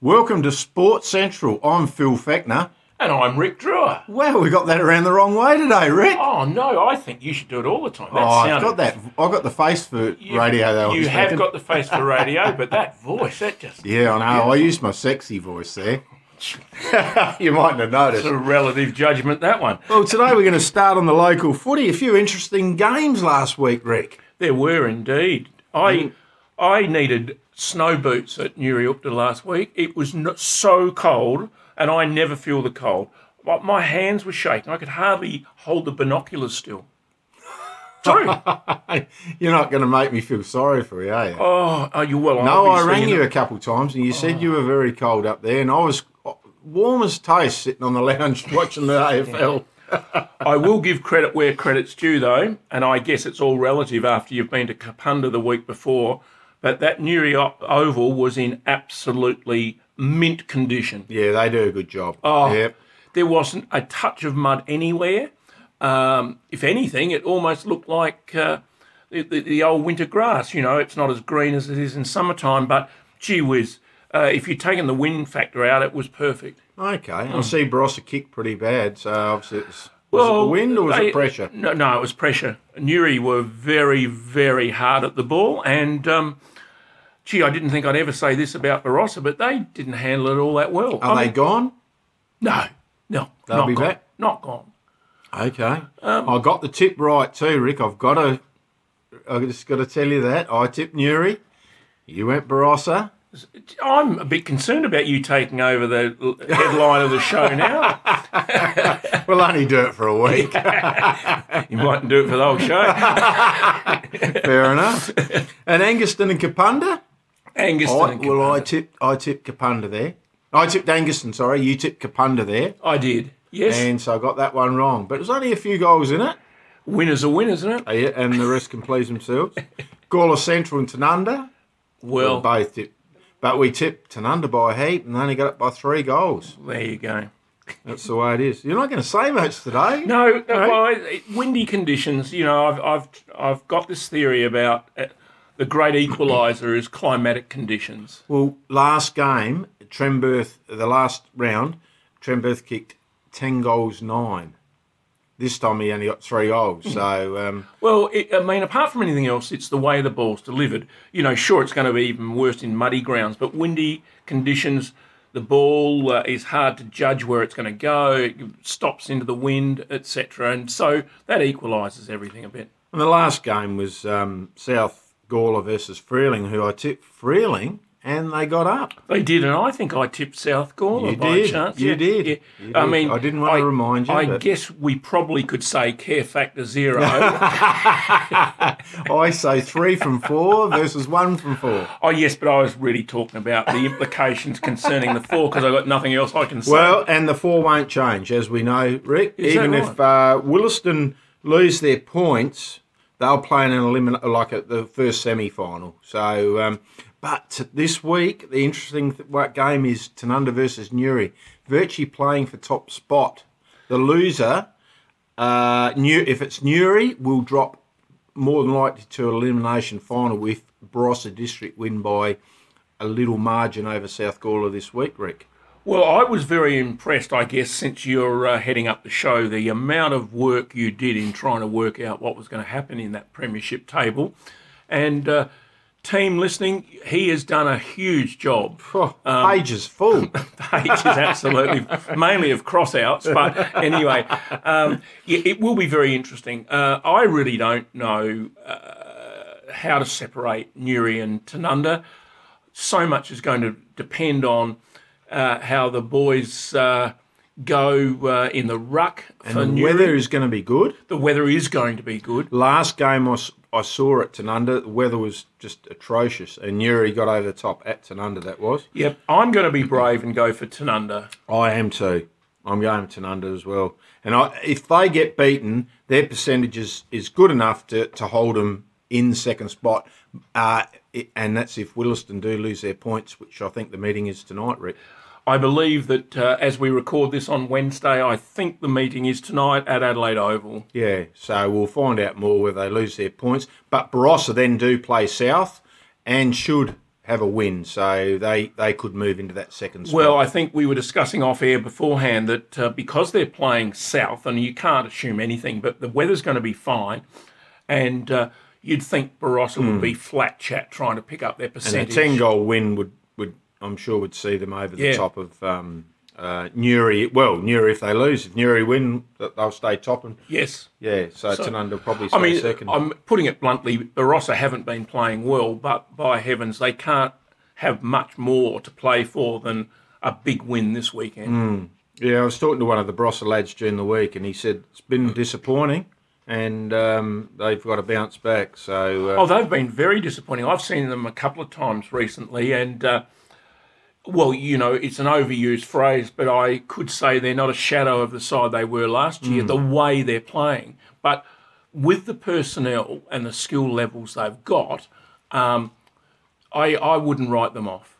Welcome to Sports Central. I'm Phil Feckner. And I'm Rick Drewer. Well, we got that around the wrong way today, Rick. Oh no, I think you should do it all the time. oh, I've got that. I've got the face for You- radio, though. You have got the face for radio, but that voice, that just Yeah, I know. I used my sexy voice there. you mightn't have noticed. it's a relative judgment. That one. Well, today we're going to start on the local footy. A few interesting games last week, Rick. There were indeed. I mm. I needed snow boots at Nuriootpa last week. It was not so cold, and I never feel the cold. But my hands were shaking. I could hardly hold the binoculars still. True. You're not going to make me feel sorry for you, are you? oh, are you well? no, I rang you a couple of times and you said oh. you were very cold up there, and I was uh, warm as toast sitting on the lounge watching the AFL. I will give credit where credit's due, though, and I guess it's all relative after you've been to Kapunda the week before. But that Nuri Oval was in absolutely mint condition. Yeah, they do a good job. Oh. Yep. There wasn't a touch of mud anywhere. Um, if anything, it almost looked like uh, the, the, old winter grass. You know, it's not as green as it is in summertime, but gee whiz, uh, if you'd taken the wind factor out, it was perfect. Okay, I see Barossa kicked pretty bad, so obviously it's. Was it the wind or was they- it pressure? No, no, it was pressure. Nuri were very, very hard at the ball, and um, gee, I didn't think I'd ever say this about Barossa, but they didn't handle it all that well. Are I they mean, gone? No, no, They'll not be gone. back? Not gone. Okay. Um, I got the tip right too, Rick. I've got to. I just got to tell you that I tipped Nuri. You went Barossa. I'm a bit concerned about you taking over the headline of the show now. We'll only do it for a week. You mightn't do it for the whole show. Fair enough. And Angaston and Kapunda. Angus, I, well, I tipped. I tipped Kapunda there. I tipped Angaston. Sorry, you tipped Kapunda there, I did. Yes, and so I got that one wrong. But there's only a few goals in it. winners are winners, isn't it? Uh, yeah, and the rest can please themselves. Gawler Central and Tanunda. Well, both tipped. But we tipped Tanunda by a heap and only got it by three goals. there you go. That's the way it is. You're not going to say much today. No, no well, it- it- windy conditions. You know, I've I've I've got this theory about uh, the great equaliser is climatic conditions. Well, last game, Tremberth, the last round, Tremberth kicked 10 goals, 9. This time he only got three goals. So, um, Well, it, I mean, apart from anything else, it's the way the ball's delivered. You know, sure, it's going to be even worse in muddy grounds, but windy conditions, the ball uh, is hard to judge where it's going to go. It stops into the wind, etc., and so that equalises everything a bit. and the last game was um, South Gawler versus Freeling, who I tipped Freeling, and they got up. They did, and I think I tipped South Gawler You by did, chance. you Yeah, did, yeah. you I did. mean, I didn't want to remind you, I but- guess we probably could say care factor zero. I say three from four versus one from four. oh yes, but I was really talking about the implications concerning the four because I got nothing else I can say. Well, and the four won't change, as we know, Rick. Is Even if uh, Willaston lose their points, they'll play in an eliminate like at the first semi-final. So, um, but this week the interesting th- game is Tanunda versus Nuri, virtually playing for top spot. The loser, uh, New if it's Nuri, will drop more than likely to elimination final if Barossa District win by a little margin over South Gawler this week, Rick. Well, I was very impressed, I guess, since you're uh, heading up the show, the amount of work you did in trying to work out what was going to happen in that premiership table. And uh, team listening, he has done a huge job. Oh, Um, pages full. Page is absolutely mainly of crossouts, but anyway, um, yeah, it will be very interesting. Uh, I really don't know uh, how to separate Nuri and Tanunda. So much is going to depend on uh, how the boys uh, go uh, in the ruck for the Nuri. weather is going to be good. the weather is going to be good. Last game i saw at Tanunda, the weather was just atrocious, and Nuri got over the top at Tanunda. That was. Yep, I'm going to be brave and go for Tanunda. I am too. I'm going to Tanunda as well. And I, if they get beaten, their percentage is, is good enough to, to hold them in second spot. Uh, it- and that's if Willaston do lose their points, which I think the meeting is tonight, Rick. I believe that uh, as we record this on Wednesday, I think the meeting is tonight at Adelaide Oval. Yeah, so we'll find out more whether they lose their points. But Barossa then do play South and should have a win, so they they could move into that second spot. Well, I think we were discussing off air beforehand that uh, because they're playing south, and you can't assume anything, but the weather's going to be fine, and uh, you'd think Barossa would be flat chat trying to pick up their Hmm. and a percentage. ten goal win would would I'm sure would see them over the Yeah. top of um, uh, Nuri. Well, Nuri if they lose, if Nuri win, they'll stay top and yes. yeah. So, So- Tanunda will probably I mean, second. I'm putting it bluntly. Barossa haven't been playing well, but by heavens, they can't have much more to play for than a big win this weekend. Yeah, I was talking to one of the Barossa lads during the week, and he said it's been disappointing, and um, they've got to bounce back. So uh, Oh, they've been very disappointing. I've seen them a couple of times recently, and uh, well, you know, it's an overused phrase, but I could say they're not a shadow of the side they were last year. The way they're playing, but with the personnel and the skill levels they've got, um, I I wouldn't write them off.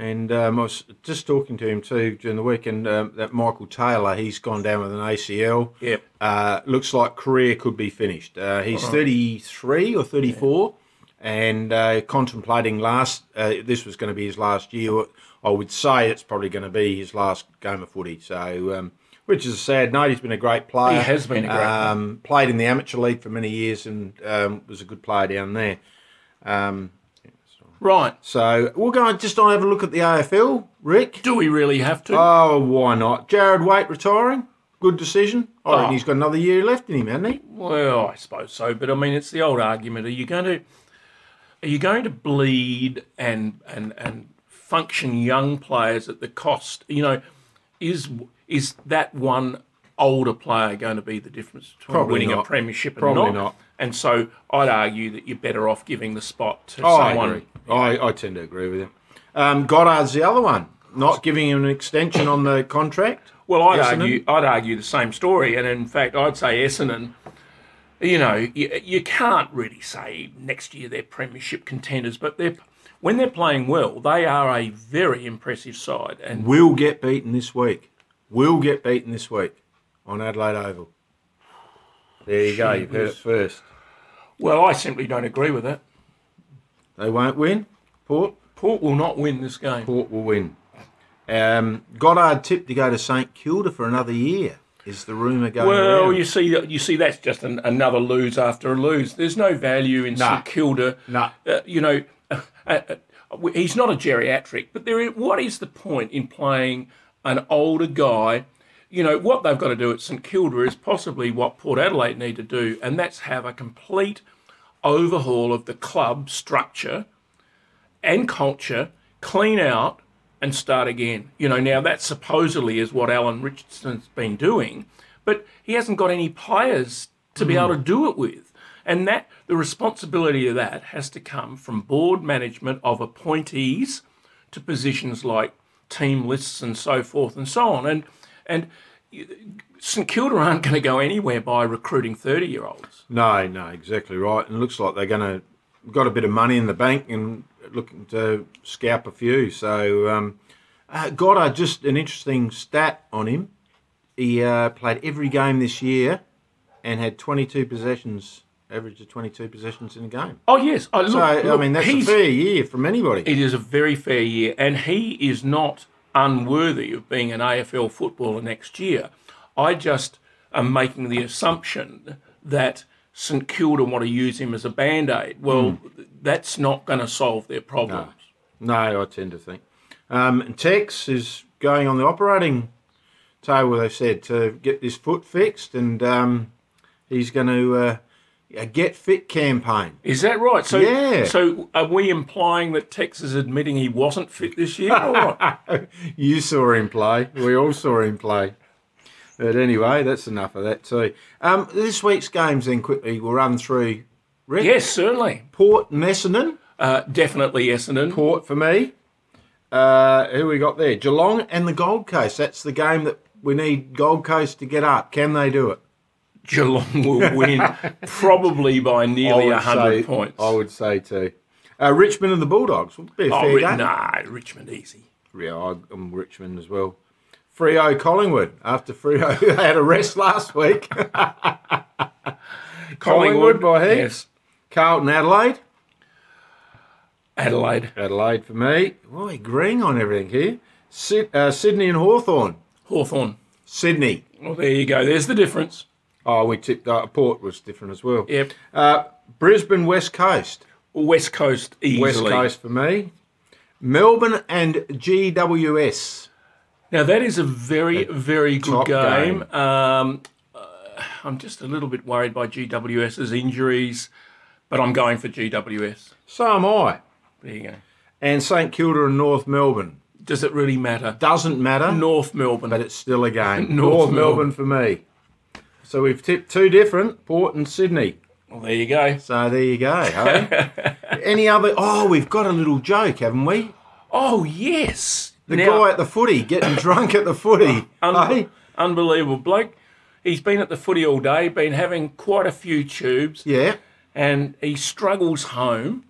And um, I was just talking to him too during the week, and um, that Michael Taylor, he's gone down with an ACL. Yep. Uh, looks like career could be finished. Uh, he's 33 or 34 and uh, contemplating last, uh, this was going to be his last year. I would say it's probably going to be his last game of footy. So, um, which is a sad note. He's been a great player. He has been a great player. um, Played in the amateur league for many years and um, was a good player down there. Um, Right? so we're going to just on have a look at the AFL, Rick. Do we really have to? Oh, why not? Jarrad Waite retiring. Good decision. I Oh. he's got another year left in him, hasn't he? Well, I suppose so, but I mean, it's the old argument: are you going to, are you going to bleed and and and function young players at the cost? You know, is is that one older player going to be the difference between Probably winning a premiership and Probably not? not. And so, I'd argue that you're better off giving the spot to Oh, I someone. agree. I, I tend to agree with you. Um, Goddard's the other one. Not giving him an extension on the contract. Well, I'd Essendon? argue, I'd argue the same story, and in fact, I'd say Essendon. You know, you, you can't really say next year they're premiership contenders, but they're when they're playing well, they are a very impressive side. And Will get beaten this week. Will get beaten this week on Adelaide Oval. There you go. You've heard it first. Well, I simply don't agree with that. They won't win. Port. Port will not win this game. Port will win. Um, Goddard tipped to go to St Kilda for another year. Is the rumour going Well, around? you see, you see, that's just an, another lose after a lose. There's no value in Nah. St Kilda. Nah. Uh, you know, uh, uh, he's not a geriatric, but there. Is, what is the point in playing an older guy? You know what they've got to do at St Kilda is possibly what Port Adelaide need to do, and that's have a complete overhaul of the club structure and culture, clean out and start again. You know, now that supposedly is what Alan Richardson's been doing, but he hasn't got any players to be hmm. able to do it with. And that the responsibility of that has to come from board management of appointees to positions like team lists and so forth and so on. And and St Kilda aren't going to go anywhere by recruiting thirty year olds. No, no, exactly right. And it looks like they're going to got a bit of money in the bank and looking to scalp a few. So, um, uh, Goddard, just an interesting stat on him. He uh, played every game this year and had 22 possessions, average of 22 possessions in a game. Oh yes, I look, So, I mean, that's a fair year from anybody. It is a very fair year, and he is not unworthy of being an AFL footballer next year. I just am making the assumption that St Kilda want to use him as a band aid. Well, that's not going to solve their problems. No, I tend to think. Um, and Tex is going on the operating table, they said, to get this foot fixed, and um, he's going to uh, a get fit campaign. Is that right? So, Yeah. so are we implying that Tex is admitting he wasn't fit this year? You saw him play. We all saw him play. But anyway, that's enough of that too. Um, this week's games, then quickly, we'll run through. Rick, yes, certainly. Port and Essendon. Uh, definitely Essendon. Port for me. Uh, who we got there? Geelong and the Gold Coast. That's the game that we need Gold Coast to get up. Can they do it? Geelong will win probably by nearly 100 points. I would say too. Uh, Richmond and the Bulldogs. Would be a Oh, fair Ri- game. nah, Richmond easy. Yeah, I- I'm Richmond as well. Freo Collingwood. After Freo had a rest last week. Collingwood by who? Yes. Carlton Adelaide. Adelaide. Adelaide for me. Oh, agreeing on everything here. Syd- uh, Sydney and Hawthorn. Hawthorn. Sydney. Well, there you go. There's the difference. Oh, we tipped uh, Port was different as well. Yep. Uh, Brisbane West Coast. West Coast easily. West Coast for me. Melbourne and GWS. Now that is a very, very good top game. Um, uh, I'm just a little bit worried by GWS's injuries, but I'm going for GWS. So am I. There you go. And St Kilda and North Melbourne. Does it really matter? Doesn't matter, North Melbourne. but it's still a game. North North, Melbourne for me. So we've tipped two different, Port and Sydney. well, there you go. So there you go. Hey? Any other? Oh, we've got a little joke, haven't we? Oh yes. The Now- guy at the footy getting drunk at the footy. Un- hey? Unbelievable bloke. He's been at the footy all day, been having quite a few tubes, Yeah. and he struggles home.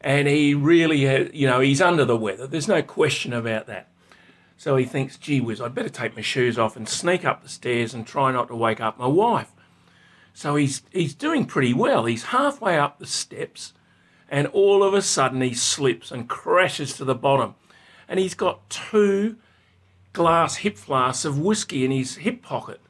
And he really, ha you know, he's under the weather. There's no question about that. So he thinks, gee whiz, I'd better take my shoes off and sneak up the stairs and try not to wake up my wife. So he's he's doing pretty well. He's halfway up the steps, and all of a sudden he slips and crashes to the bottom. And he's got two glass hip flasks of whiskey in his hip pocket.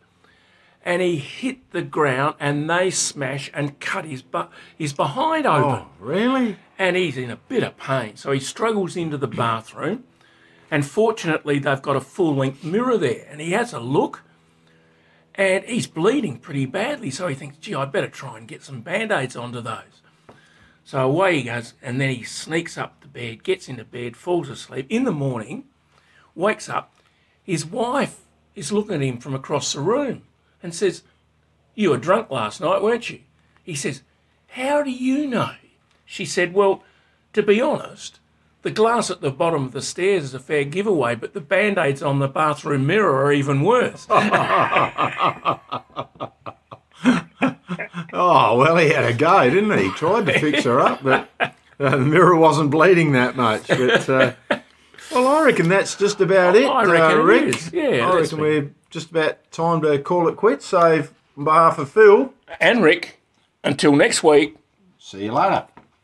And he hit the ground and they smash and cut his bu- his behind open. Oh, really? And he's in a bit of pain. So he struggles into the bathroom. And fortunately, they've got a full length mirror there. And he has a look and he's bleeding pretty badly. So he thinks, gee, I'd better try and get some band aids onto those. So away he goes. And then he sneaks up to bed, gets into bed, falls asleep. In the morning, wakes up. His wife is looking at him from across the room and says, You were drunk last night, weren't you? He says, How do you know? She said, Well, to be honest, the glass at the bottom of the stairs is a fair giveaway, but the band aids on the bathroom mirror are even worse. Oh, well, he had a go, didn't he? He tried to fix her up, but uh, the mirror wasn't bleeding that much. But, uh, well, I reckon that's just about it, I reckon uh, Rick. is. Yeah, I that's reckon we're just about time to call it quits. So, on behalf of Phil, and Rick, until next week. see you later.